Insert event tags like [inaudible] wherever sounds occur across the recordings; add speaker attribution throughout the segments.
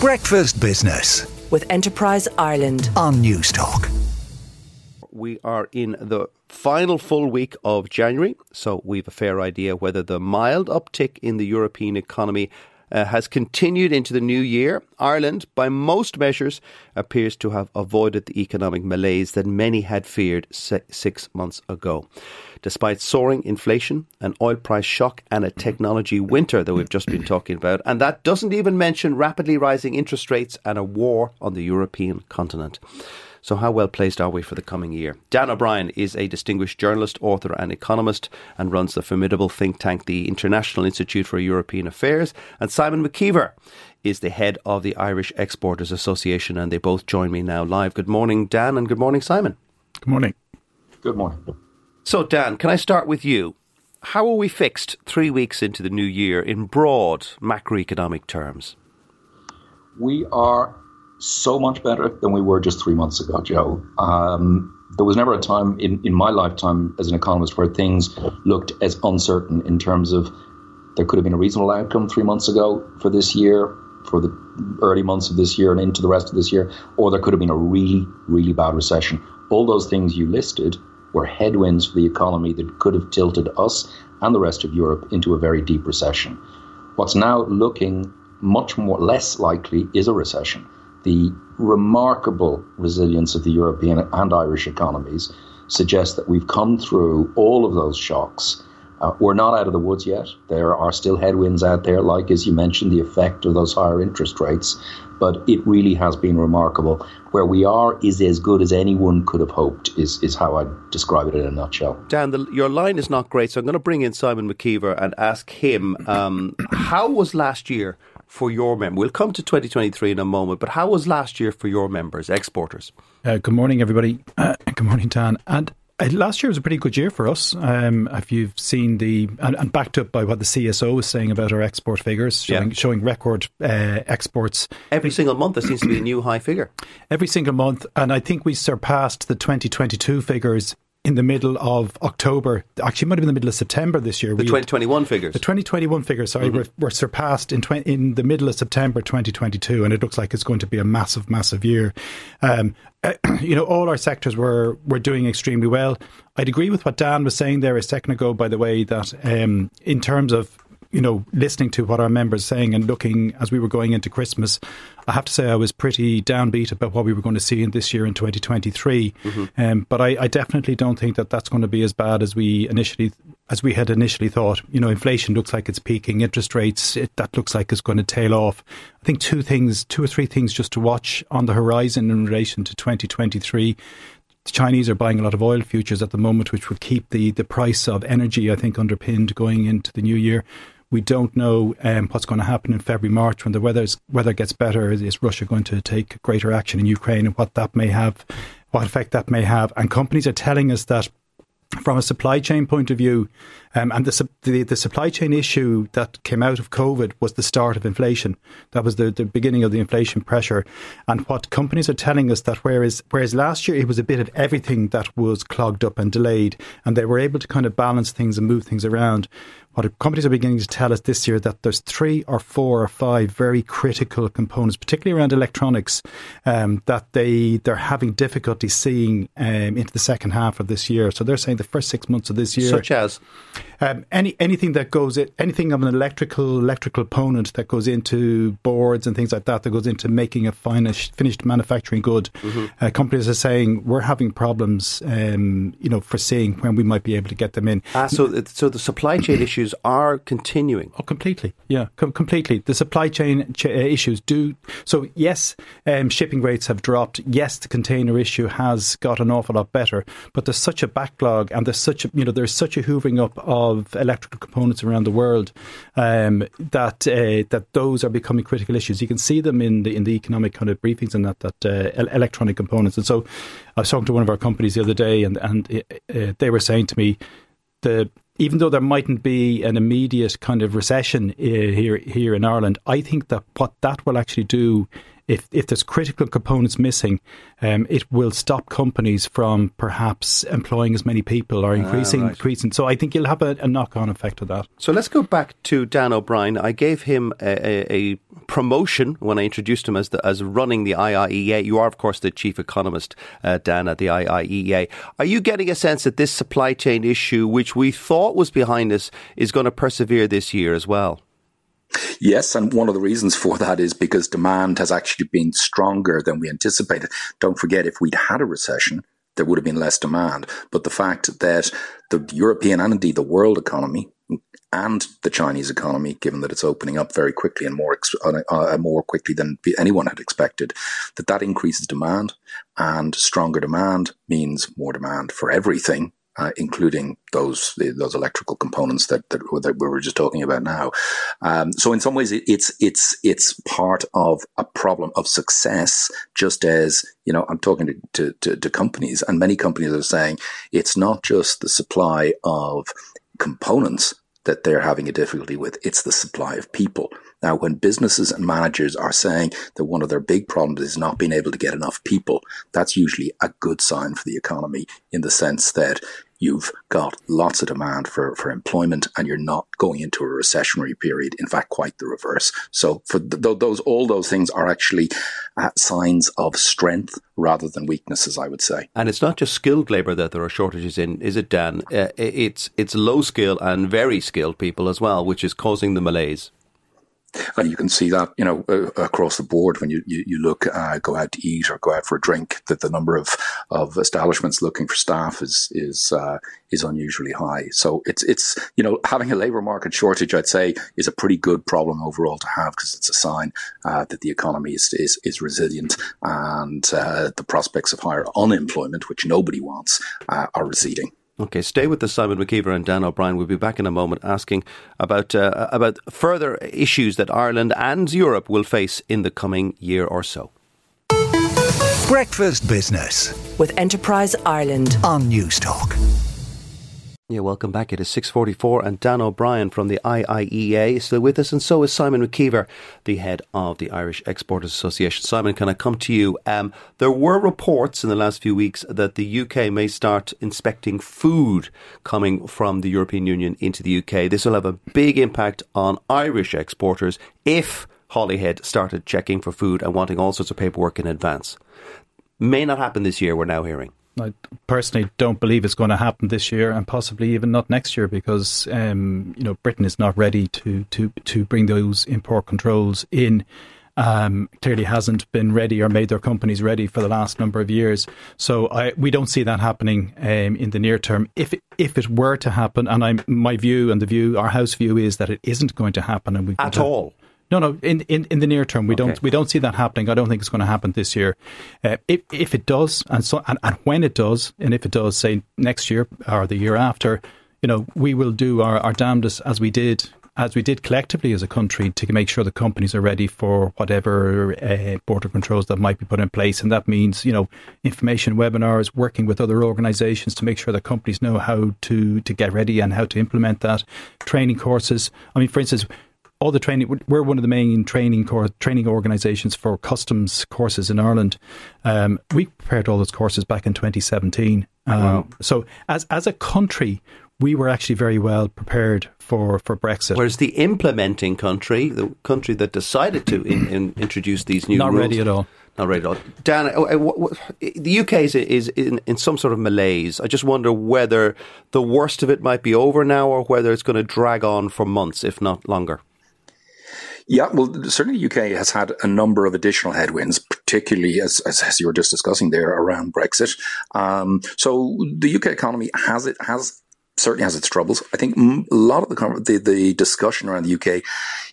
Speaker 1: Breakfast Business
Speaker 2: with Enterprise Ireland
Speaker 1: on Newstalk.
Speaker 3: We are in the final full week of January, so we've a fair idea whether the mild uptick in the European economy uh, has continued into the new year. Ireland, by most measures, appears to have avoided the economic malaise that many had feared six months ago. Despite soaring inflation, an oil price shock, and a technology winter that we've just been talking about, and that doesn't even mention rapidly rising interest rates and a war on the European continent. So, how well placed are we for the coming year? Dan O'Brien is a distinguished journalist, author, and economist and runs the formidable think tank, the International Institute for European Affairs. And Simon McKeever is the head of the Irish Exporters Association, and they both join me now live. Good morning, Dan, and good morning, Simon.
Speaker 4: Good morning.
Speaker 5: Good morning.
Speaker 3: So, Dan, can I start with you? How are we fixed three weeks into the new year in broad macroeconomic terms?
Speaker 5: We are so much better than we were just three months ago, Joe. Um, there was never a time in, in my lifetime as an economist where things looked as uncertain in terms of there could have been a reasonable outcome three months ago for this year, for the early months of this year and into the rest of this year, or there could have been a really, really bad recession. All those things you listed were headwinds for the economy that could have tilted us and the rest of Europe into a very deep recession. What's now looking much more less likely is a recession the remarkable resilience of the European and Irish economies suggests that we've come through all of those shocks. Uh, we're not out of the woods yet. There are still headwinds out there, like, as you mentioned, the effect of those higher interest rates. But it really has been remarkable. Where we are is as good as anyone could have hoped, is, is how I describe it in a nutshell.
Speaker 3: Dan, the, your line is not great, so I'm going to bring in Simon McKeever and ask him um, how was last year for your members? We'll come to 2023 in a moment, but how was last year for your members, exporters?
Speaker 4: Uh, good morning, everybody. Uh, [clears throat] good morning, Dan. And uh, last year was a pretty good year for us. Um, if you've seen the and, and, backed up by what the CSO was saying about our export figures, showing, yeah. showing record uh, exports
Speaker 3: every single month. There seems to be a new high figure
Speaker 4: every single month, and I think we surpassed the 2022 figures in the middle of October. Actually, it might have been the middle of September this year.
Speaker 3: The 2021 figures.
Speaker 4: The 2021 figures, sorry, mm-hmm. were, were, surpassed in, tw- in the middle of September 2022, and it looks like it's going to be a massive, massive year. Um, [clears throat] you know, all our sectors were were doing extremely well. I'd agree with what Dan was saying there a second ago. By the way, that um, in terms of you know, listening to what our members saying and looking as we were going into Christmas, I have to say I was pretty downbeat about what we were going to see in this year in 2023. Mm-hmm. Um, but I, I, definitely don't think that that's going to be as bad as we initially as we had initially thought. You know, inflation looks like it's peaking, interest rates it, that looks like it's going to tail off. I think two things, two or three things, just to watch on the horizon in relation to 2023 the Chinese are buying a lot of oil futures at the moment, which would keep the, the price of energy, I think, underpinned going into the new year. We don't know um, what's going to happen in February, March when the weather's, weather gets better. Is Russia going to take greater action in Ukraine and what that may have, what effect that may have? And companies are telling us that from a supply chain point of view, um, and the, the, the supply chain issue that came out of COVID was the start of inflation. That was the, the beginning of the inflation pressure. And what companies are telling us that whereas whereas last year it was a bit of everything that was clogged up and delayed, and they were able to kind of balance things and move things around what companies are beginning to tell us this year that there's three or four or five very critical components, particularly around electronics, um, that they they're having difficulty seeing um, into the second half of this year. So they're saying the first six months of this year,
Speaker 3: such as
Speaker 4: um, any anything that goes in, anything of an electrical electrical component that goes into boards and things like that that goes into making a finished finished manufacturing good. Mm-hmm. Uh, companies are saying we're having problems, um, you know, foreseeing when we might be able to get them in.
Speaker 3: Ah, so so the supply chain [coughs] issue issues are continuing.
Speaker 4: Oh, completely. Yeah, com- completely. The supply chain ch- uh, issues do. So, yes, um, shipping rates have dropped. Yes, the container issue has got an awful lot better. But there's such a backlog, and there's such a you know there's such a hoovering up of electrical components around the world um, that uh, that those are becoming critical issues. You can see them in the in the economic kind of briefings and that that uh, electronic components. And so, I was talking to one of our companies the other day, and and uh, uh they were saying to me the even though there mightn't be an immediate kind of recession uh, here here in Ireland, I think that what that will actually do if if there's critical components missing, um, it will stop companies from perhaps employing as many people or increasing ah, right. increasing. So I think you'll have a, a knock on effect of that.
Speaker 3: So let's go back to Dan O'Brien. I gave him a, a, a promotion when I introduced him as the, as running the IIEA. You are, of course, the chief economist, uh, Dan, at the IIEA. Are you getting a sense that this supply chain issue, which we thought was behind us, is going to persevere this year as well?
Speaker 5: Yes, and one of the reasons for that is because demand has actually been stronger than we anticipated. Don't forget, if we'd had a recession, there would have been less demand. But the fact that the European and indeed the world economy and the Chinese economy, given that it's opening up very quickly and more uh, more quickly than anyone had expected, that that increases demand, and stronger demand means more demand for everything, uh, including those those electrical components that, that, that we were just talking about now. Um, so in some ways, it's it's it's part of a problem of success. Just as you know, I'm talking to, to, to, to companies, and many companies are saying it's not just the supply of components that they're having a difficulty with; it's the supply of people. Now, when businesses and managers are saying that one of their big problems is not being able to get enough people, that's usually a good sign for the economy in the sense that you've got lots of demand for, for employment and you're not going into a recessionary period. In fact, quite the reverse. So for th- those, all those things are actually uh, signs of strength rather than weaknesses, I would say.
Speaker 3: And it's not just skilled labour that there are shortages in, is it, Dan? Uh, it's, it's low skill and very skilled people as well, which is causing the malaise.
Speaker 5: And you can see that, you know, uh, across the board when you, you, you look, uh, go out to eat or go out for a drink, that the number of, of establishments looking for staff is, is, uh, is unusually high. So it's, it's, you know, having a labor market shortage, I'd say is a pretty good problem overall to have because it's a sign, uh, that the economy is, is, is resilient and, uh, the prospects of higher unemployment, which nobody wants, uh, are receding.
Speaker 3: Okay, stay with us, Simon McKeever and Dan O'Brien. We'll be back in a moment asking about uh, about further issues that Ireland and Europe will face in the coming year or so.
Speaker 1: Breakfast Business
Speaker 2: with Enterprise Ireland
Speaker 1: on Newstalk.
Speaker 3: Yeah, welcome back. It is 6.44 and Dan O'Brien from the IIEA is still with us and so is Simon McKeever, the head of the Irish Exporters Association. Simon, can I come to you? Um, there were reports in the last few weeks that the UK may start inspecting food coming from the European Union into the UK. This will have a big impact on Irish exporters if Holyhead started checking for food and wanting all sorts of paperwork in advance. May not happen this year, we're now hearing.
Speaker 4: I personally don't believe it's going to happen this year, and possibly even not next year, because um, you know Britain is not ready to to to bring those import controls in. Um, clearly hasn't been ready or made their companies ready for the last number of years. So I, we don't see that happening um, in the near term. If it, if it were to happen, and I, my view and the view, our house view is that it isn't going to happen, and we
Speaker 3: at all.
Speaker 4: No, no. In, in, in the near term, we okay. don't we don't see that happening. I don't think it's going to happen this year. Uh, if if it does, and so and, and when it does, and if it does, say next year or the year after, you know, we will do our, our damnedest as we did as we did collectively as a country to make sure the companies are ready for whatever uh, border controls that might be put in place. And that means, you know, information webinars, working with other organizations to make sure that companies know how to, to get ready and how to implement that, training courses. I mean, for instance, all the training. We're one of the main training course, training organisations for customs courses in Ireland. Um, we prepared all those courses back in 2017. Um, wow. So as as a country, we were actually very well prepared for, for Brexit.
Speaker 3: Whereas the implementing country, the country that decided to in, in [clears throat] introduce these new
Speaker 4: not
Speaker 3: rules,
Speaker 4: ready at all.
Speaker 3: Not ready at all. Dan, uh, uh, the UK is, is in, in some sort of malaise. I just wonder whether the worst of it might be over now or whether it's going to drag on for months, if not longer.
Speaker 5: Yeah, well, certainly the UK has had a number of additional headwinds, particularly as, as, as you were just discussing there around Brexit. Um, so the UK economy has it has certainly has its troubles. I think a lot of the, the, the discussion around the UK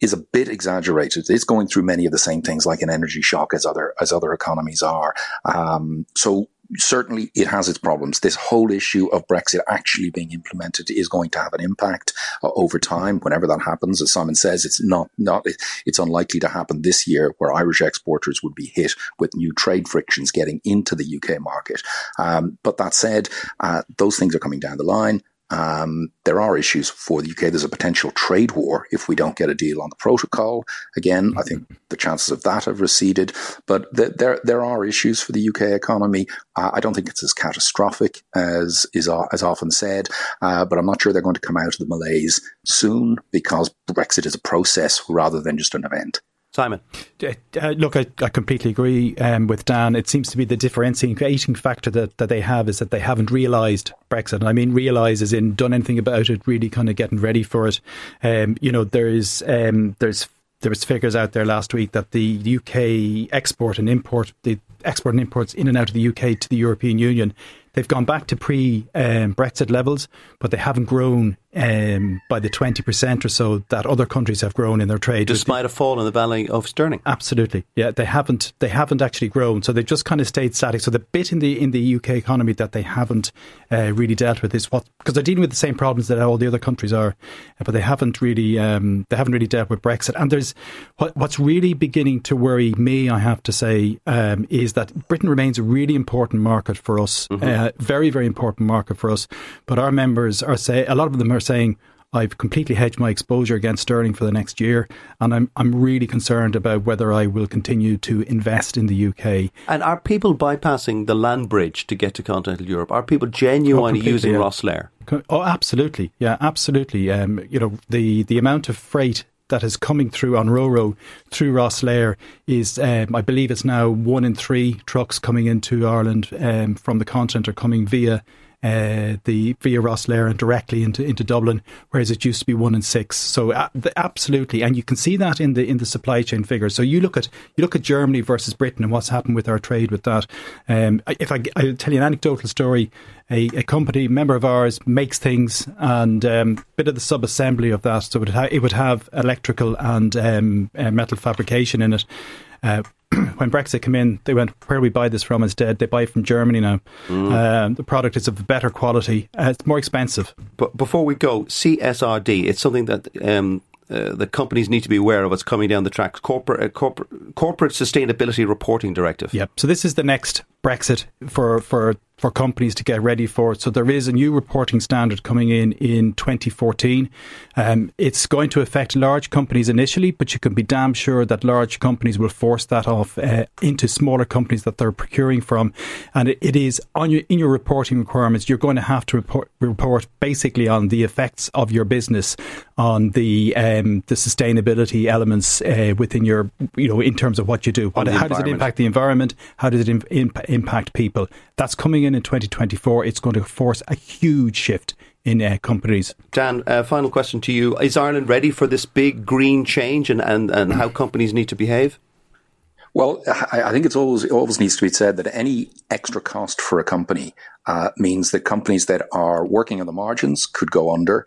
Speaker 5: is a bit exaggerated. It's going through many of the same things like an energy shock as other as other economies are. Um, so certainly it has its problems. This whole issue of Brexit actually being implemented is going to have an impact uh, over time. Whenever that happens, as Simon says, it's not not it's unlikely to happen this year, where Irish exporters would be hit with new trade frictions getting into the UK market. Um, but that said, uh, those things are coming down the line. Um, there are issues for the UK. There's a potential trade war if we don't get a deal on the protocol. Again, I think the chances of that have receded, but th- there there are issues for the UK economy. Uh, I don't think it's as catastrophic as is as often said, uh, but I'm not sure they're going to come out of the malaise soon because Brexit is a process rather than just an event.
Speaker 3: Simon.
Speaker 4: Uh, look, I, I, completely agree um, with Dan. It seems to be the differentiating factor that, that they have is that they haven't realised Brexit. And I mean, realise as in done anything about it, really kind of getting ready for it. Um, you know, there's um, there's there was figures out there last week that the UK export and import the export and imports in and out of the UK to the European Union they've gone back to pre um, Brexit levels, but they haven't grown um, by the 20% or so that other countries have grown in their trade.
Speaker 3: Despite a fall in the value of sterling.
Speaker 4: Absolutely. Yeah, they haven't they haven't actually grown. So they've just kind of stayed static. So the bit in the in the UK economy that they haven't uh, really dealt with is what because they're dealing with the same problems that all the other countries are, but they haven't really um, they haven't really dealt with Brexit. And there's what, what's really beginning to worry me, I have to say, um, is that Britain remains a really important market for us. Mm-hmm. Uh, very very important market for us. But our members are say a lot of them are are saying, I've completely hedged my exposure against sterling for the next year, and I'm I'm really concerned about whether I will continue to invest in the UK.
Speaker 3: And are people bypassing the land bridge to get to continental Europe? Are people genuinely oh, using yeah. Rosslare?
Speaker 4: Oh, absolutely, yeah, absolutely. Um, you know, the the amount of freight that is coming through on Roro through Rosslare is, um, I believe, it's now one in three trucks coming into Ireland um, from the continent are coming via uh, the via Rosslare and directly into into Dublin, whereas it used to be one in six. So uh, absolutely, and you can see that in the in the supply chain figures. So you look at you look at Germany versus Britain and what's happened with our trade with that. Um, if I I'll tell you an anecdotal story. A, a, company member of ours makes things and um, bit of the sub assembly of that. So it would, ha- it would have electrical and um, uh, metal fabrication in it. Uh, [clears throat] when Brexit came in, they went, "Where do we buy this from?" Instead, they buy from Germany now. Mm. Uh, the product is of better quality. Uh, it's more expensive.
Speaker 3: But before we go, CSRD, it's something that um, uh, the companies need to be aware of what's coming down the track. Corporate, uh, corporate, corporate sustainability reporting directive.
Speaker 4: Yep. So this is the next Brexit for for for companies to get ready for it. So there is a new reporting standard coming in in 2014. Um, it's going to affect large companies initially, but you can be damn sure that large companies will force that off uh, into smaller companies that they're procuring from. And it, it is on your in your reporting requirements. You're going to have to report, report basically on the effects of your business on the um, the sustainability elements uh, within your you know in terms of what you do. What, how does it impact the environment? How does it imp- impact people? That's coming in in 2024. It's going to force a huge shift in uh, companies.
Speaker 3: Dan, uh, final question to you. Is Ireland ready for this big green change and, and, and how companies need to behave?
Speaker 5: Well, I think it's always it always needs to be said that any extra cost for a company uh, means that companies that are working on the margins could go under,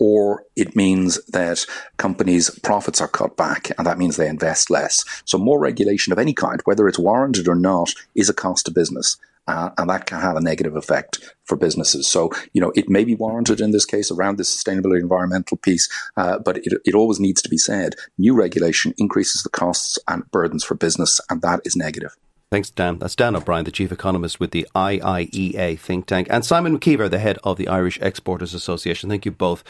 Speaker 5: or it means that companies' profits are cut back, and that means they invest less. So, more regulation of any kind, whether it's warranted or not, is a cost to business uh, and that can have a negative effect for businesses. So, you know, it may be warranted in this case around the sustainability environmental piece, uh, but it, it always needs to be said new regulation increases the costs and burdens for business, and that is negative.
Speaker 3: Thanks, Dan. That's Dan O'Brien, the chief economist with the IIEA think tank, and Simon McKeever, the head of the Irish Exporters Association. Thank you both.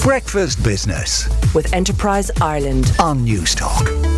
Speaker 1: Breakfast Business
Speaker 2: with Enterprise Ireland
Speaker 1: on Newstalk.